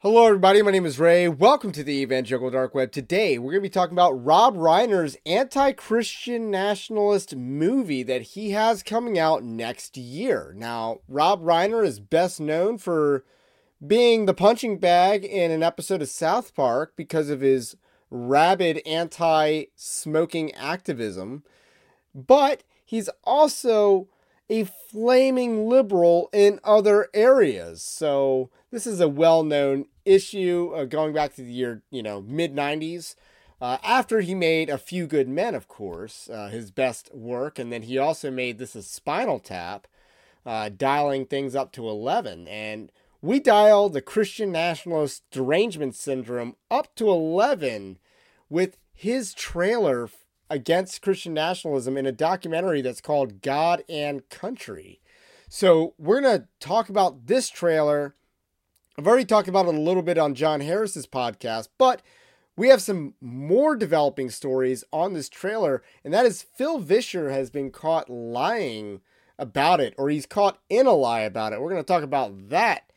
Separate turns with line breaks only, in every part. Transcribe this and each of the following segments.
Hello, everybody. My name is Ray. Welcome to the Evangelical Dark Web. Today, we're going to be talking about Rob Reiner's anti Christian nationalist movie that he has coming out next year. Now, Rob Reiner is best known for being the punching bag in an episode of South Park because of his rabid anti smoking activism, but he's also a flaming liberal in other areas. So this is a well-known issue uh, going back to the year, you know, mid 90s. Uh, after he made A Few Good Men, of course, uh, his best work, and then he also made this a Spinal Tap, uh, dialing things up to 11. And we dialed the Christian nationalist derangement syndrome up to 11 with his trailer against Christian nationalism in a documentary that's called God and Country. So we're going to talk about this trailer. I've already talked about it a little bit on John Harris's podcast, but we have some more developing stories on this trailer, and that is Phil Vischer has been caught lying about it, or he's caught in a lie about it. We're going to talk about that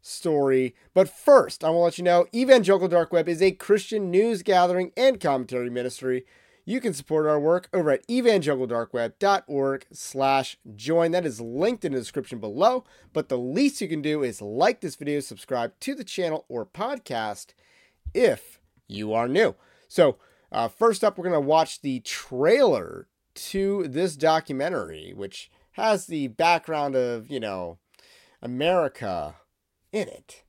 story. But first, I want to let you know Evangelical Dark Web is a Christian news gathering and commentary ministry you can support our work over at evangelicaldarkweb.org slash join. That is linked in the description below. But the least you can do is like this video, subscribe to the channel or podcast if you are new. So uh, first up, we're going to watch the trailer to this documentary, which has the background of, you know, America in it.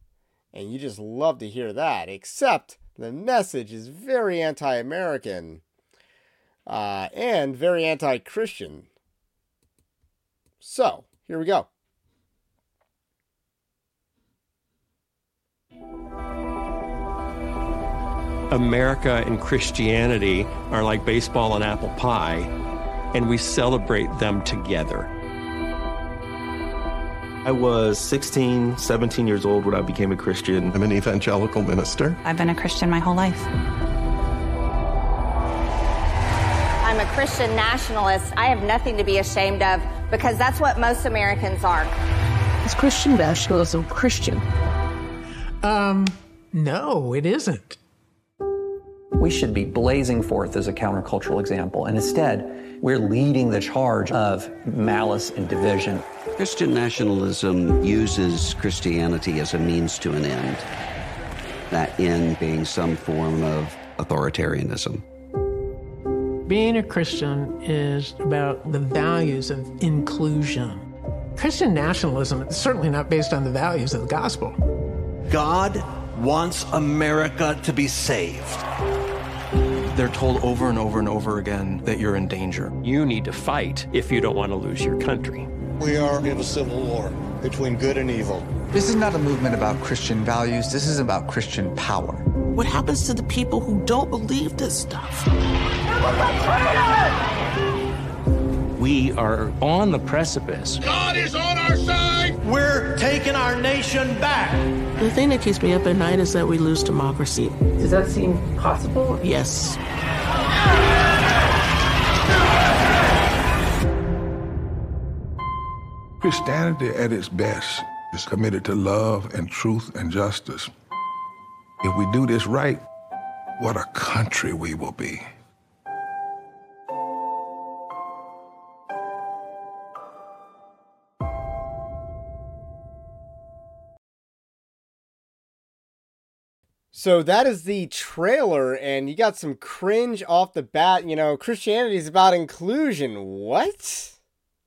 And you just love to hear that, except the message is very anti American uh, and very anti Christian. So, here we go.
America and Christianity are like baseball and apple pie, and we celebrate them together.
I was 16, 17 years old when I became a Christian.
I'm an evangelical minister.
I've been a Christian my whole life.
Christian nationalist. I have nothing to be ashamed of because that's what most Americans are.
Is Christian nationalism Christian? Um, no, it isn't.
We should be blazing forth as a countercultural example, and instead, we're leading the charge of malice and division.
Christian nationalism uses Christianity as a means to an end, that end being some form of authoritarianism.
Being a Christian is about the values of inclusion. Christian nationalism is certainly not based on the values of the gospel.
God wants America to be saved.
They're told over and over and over again that you're in danger.
You need to fight if you don't want to lose your country.
We are in a civil war between good and evil.
This is not a movement about Christian values, this is about Christian power.
What happens to the people who don't believe this stuff?
We are on the precipice.
God is on our side.
We're taking our nation back.
The thing that keeps me up at night is that we lose democracy.
Does that seem possible?
Yes.
Christianity at its best is committed to love and truth and justice. If we do this right, what a country we will be.
So that is the trailer, and you got some cringe off the bat. You know, Christianity is about inclusion. What?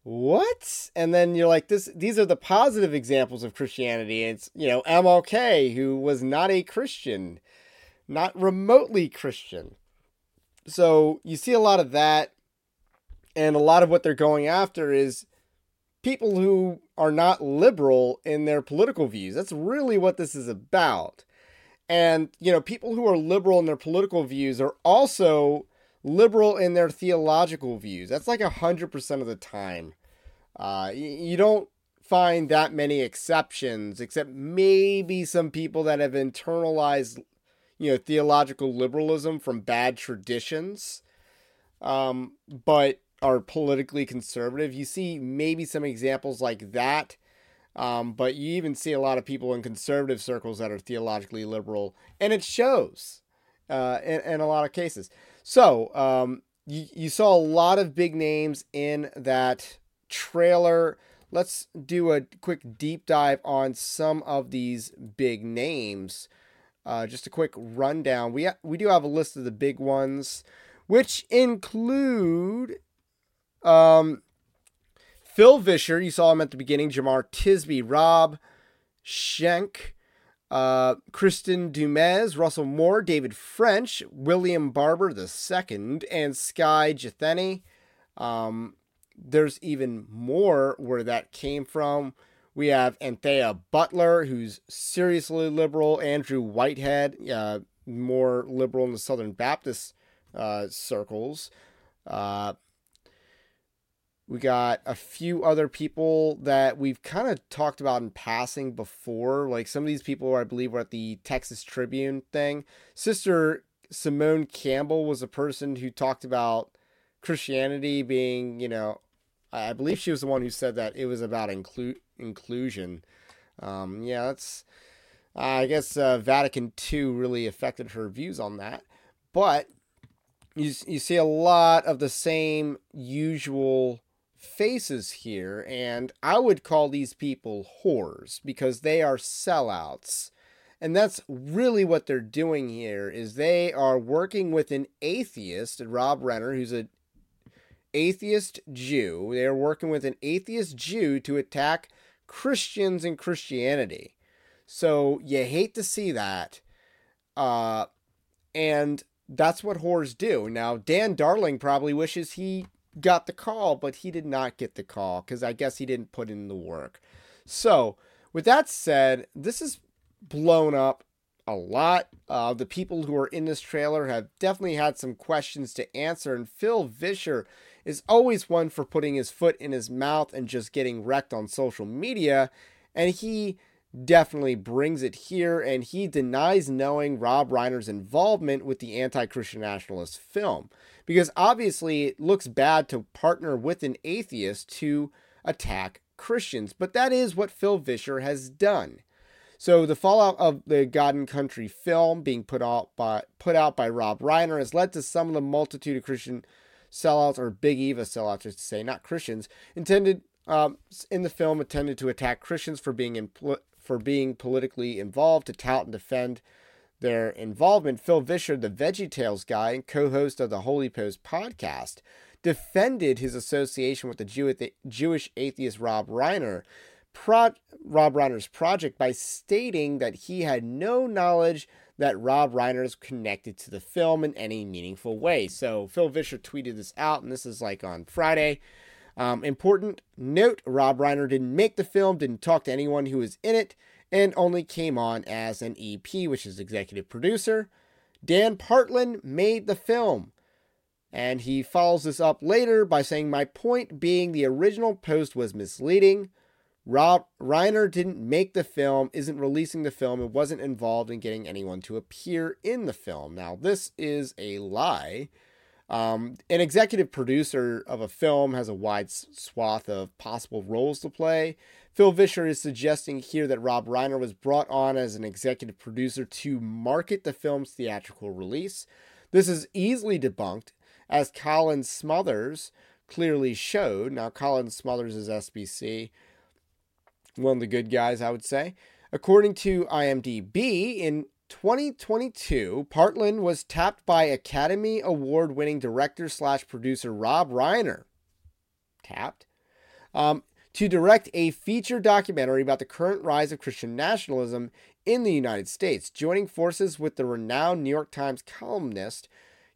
What? And then you're like, this. These are the positive examples of Christianity. It's you know MLK, who was not a Christian, not remotely Christian. So you see a lot of that, and a lot of what they're going after is people who are not liberal in their political views. That's really what this is about. And, you know, people who are liberal in their political views are also liberal in their theological views. That's like 100% of the time. Uh, you don't find that many exceptions, except maybe some people that have internalized, you know, theological liberalism from bad traditions, um, but are politically conservative. You see maybe some examples like that Um, but you even see a lot of people in conservative circles that are theologically liberal, and it shows uh, in, in a lot of cases. So um, you, you saw a lot of big names in that trailer. Let's do a quick deep dive on some of these big names. Uh, just a quick rundown. We ha- we do have a list of the big ones, which include um, Phil Vischer, you saw him at the beginning. Jemar Tisby, Rob Schenck, uh, Kristin Du Mez, Russell Moore, David French, William Barber II, and Skye Jethani. Um, there's even more where that came from. We have Anthea Butler, who's seriously liberal. Andrew Whitehead, uh, more liberal in the Southern Baptist uh, circles. Uh, we got a few other people that we've kind of talked about in passing before. Like some of these people, I believe, were at the Texas Tribune thing. Sister Simone Campbell was a person who talked about Christianity being, you know, I believe she was the one who said that it was about inclu- inclusion. Um, yeah, that's. I guess uh, Vatican II really affected her views on that. But you, you see a lot of the same usual faces here, and I would call these people whores because they are sellouts. And that's really what they're doing here is they are working with an atheist, Rob Reiner, who's a atheist Jew. They are working with an atheist Jew to attack Christians and Christianity. So you hate to see that. Uh, and that's what whores do. Now, Dan Darling probably wishes he got the call, but he did not get the call because I guess he didn't put in the work. So, with that said, this is blown up a lot. Uh, the people who are in this trailer have definitely had some questions to answer, and Phil Vischer is always one for putting his foot in his mouth and just getting wrecked on social media. And he definitely brings it here, and he denies knowing Rob Reiner's involvement with the anti Christian nationalist film because obviously it looks bad to partner with an atheist to attack Christians, but that is what Phil Vischer has done. So the fallout of the God and Country film being put out by put out by Rob Reiner has led to some of the multitude of Christian sellouts or Big Eva sellouts, to say, not Christians, intended um, in the film intended to attack Christians for being in, for being politically involved, to tout and defend their involvement, Phil Vischer, the VeggieTales guy and co host of the Holy Post podcast, defended his association with the Jew- Jewish atheist Rob Reiner, pro- Rob Reiner's project, by stating that he had no knowledge that Rob Reiner is connected to the film in any meaningful way. So Phil Vischer tweeted this out, and this is like on Friday. Um, important note Rob Reiner didn't make the film, didn't talk to anyone who was in it and only came on as an EP, which is executive producer. Dan Partland made the film. And he follows this up later by saying, My point being the original post was misleading. Rob Reiner didn't make the film, isn't releasing the film, and wasn't involved in getting anyone to appear in the film. Now, this is a lie. Um, an executive producer of a film has a wide swath of possible roles to play. Phil Vischer is suggesting here that Rob Reiner was brought on as an executive producer to market the film's theatrical release. This is easily debunked, as Colin Smothers clearly showed. Now, Colin Smothers is SBC, one of the good guys, I would say. According to IMDb, in 2022, Partland was tapped by Academy Award winning director slash producer Rob Reiner. Tapped. Um, to direct a feature documentary about the current rise of Christian nationalism in the United States, joining forces with the renowned New York Times columnist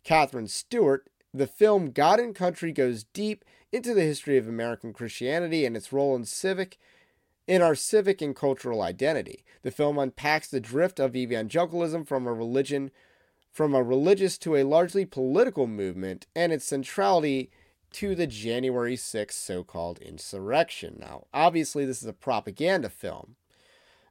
Katherine Stewart. The film God and Country goes deep into the history of American Christianity and its role in civic in our civic and cultural identity. The film unpacks the drift of evangelicalism from a religion from a religious to a largely political movement and its centrality to the January 6th so called insurrection. Now, obviously, this is a propaganda film.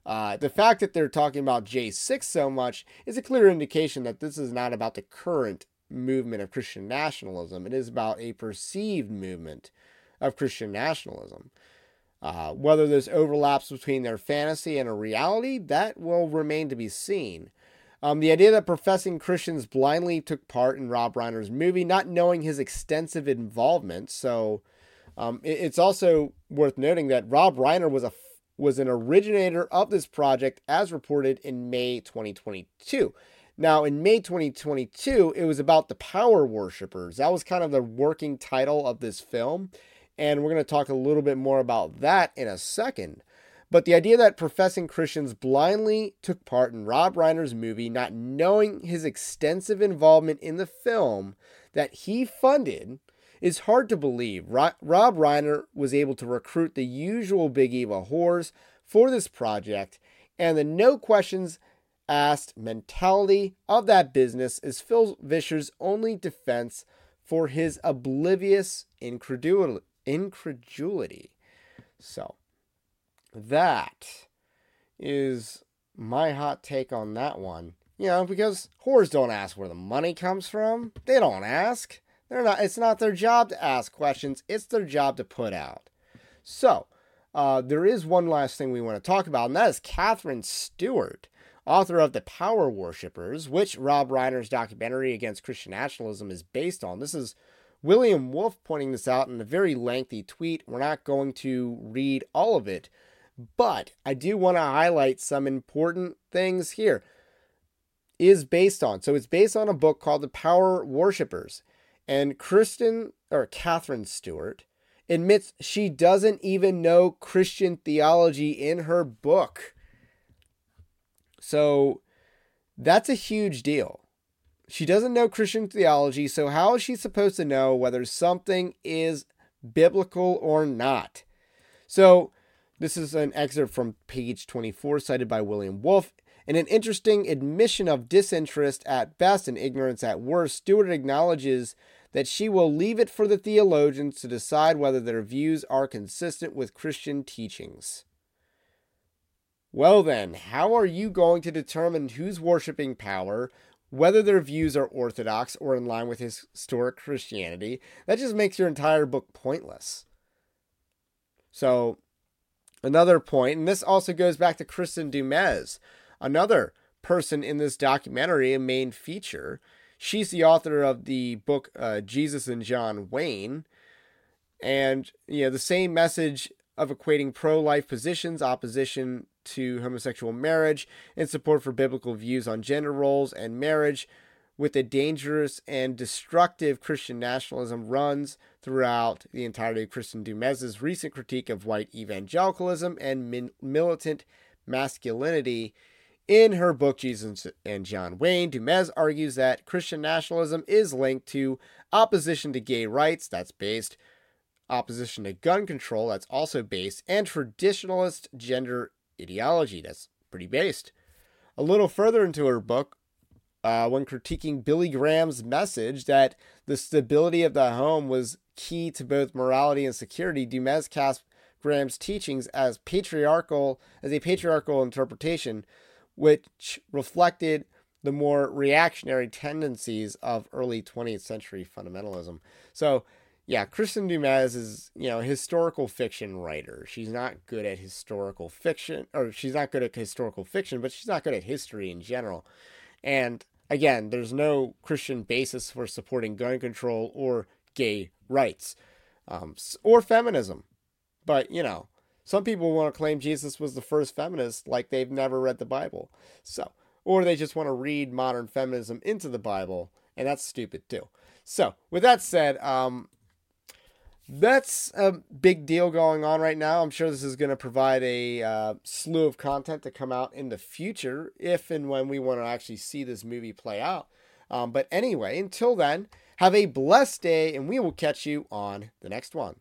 Uh, the fact that they're talking about J6 so much is a clear indication that this is not about the current movement of Christian nationalism. It is about a perceived movement of Christian nationalism. Uh, whether there's overlaps between their fantasy and a reality, that will remain to be seen. Um, the idea that professing Christians blindly took part in Rob Reiner's movie, not knowing his extensive involvement. So um, it, it's also worth noting that Rob Reiner was a was an originator of this project, as reported in May 2022. Now, in May 2022, it was about the power worshippers. That was kind of the working title of this film. And we're going to talk a little bit more about that in a second. But the idea that professing Christians blindly took part in Rob Reiner's movie, not knowing his extensive involvement in the film that he funded, is hard to believe. Rob Reiner was able to recruit the usual Big Eva whores for this project, and the no questions asked mentality of that business is Phil Vischer's only defense for his oblivious incredulity incredulity. So, that is my hot take on that one. You know, because whores don't ask where the money comes from. They don't ask. They're not. It's not their job to ask questions. It's their job to put out. So, uh, there is one last thing we want to talk about, and that is Katherine Stewart, author of The Power Worshippers, which Rob Reiner's documentary against Christian nationalism is based on. This is William Wolfe pointing this out in a very lengthy tweet. We're not going to read all of it, but I do want to highlight some important things here. Is based on. So it's based on a book called The Power Worshippers. And Kristen or Katherine Stewart admits she doesn't even know Christian theology in her book. So that's a huge deal. She doesn't know Christian theology, so how is she supposed to know whether something is biblical or not? So, this is an excerpt from page 24, cited by William Wolfe. In an interesting admission of disinterest at best and ignorance at worst, Stewart acknowledges that she will leave it for the theologians to decide whether their views are consistent with Christian teachings. Well, then, how are you going to determine who's worshiping power, whether their views are orthodox or in line with historic Christianity, that just makes your entire book pointless. So, another point, and this also goes back to Kristin Du Mez, another person in this documentary, a main feature. She's the author of the book uh, Jesus and John Wayne. And, you know, the same message of equating pro life positions, opposition to homosexual marriage, and support for biblical views on gender roles and marriage with a dangerous and destructive Christian nationalism runs throughout the entirety of Kristin Du Mez's recent critique of white evangelicalism and min- militant masculinity. In her book, Jesus and John Wayne, Du Mez argues that Christian nationalism is linked to opposition to gay rights, that's based, opposition to gun control, that's also based, and traditionalist gender ideology. That's pretty based. A little further into her book, uh, when critiquing Billy Graham's message that the stability of the home was key to both morality and security, Du Mez cast Graham's teachings as patriarchal as a patriarchal interpretation, which reflected the more reactionary tendencies of early 20th century fundamentalism. So yeah, Kristin Du Mez is, you know, historical fiction writer. She's not good at historical fiction, or she's not good at historical fiction, but she's not good at history in general. And again, there's no Christian basis for supporting gun control or gay rights um, or feminism. But, you know, some people want to claim Jesus was the first feminist like they've never read the Bible. So, or they just want to read modern feminism into the Bible, and that's stupid too. So, with that said, um, that's a big deal going on right now. I'm sure this is going to provide a uh, slew of content to come out in the future if and when we want to actually see this movie play out. Um, but anyway, until then, have a blessed day, and we will catch you on the next one.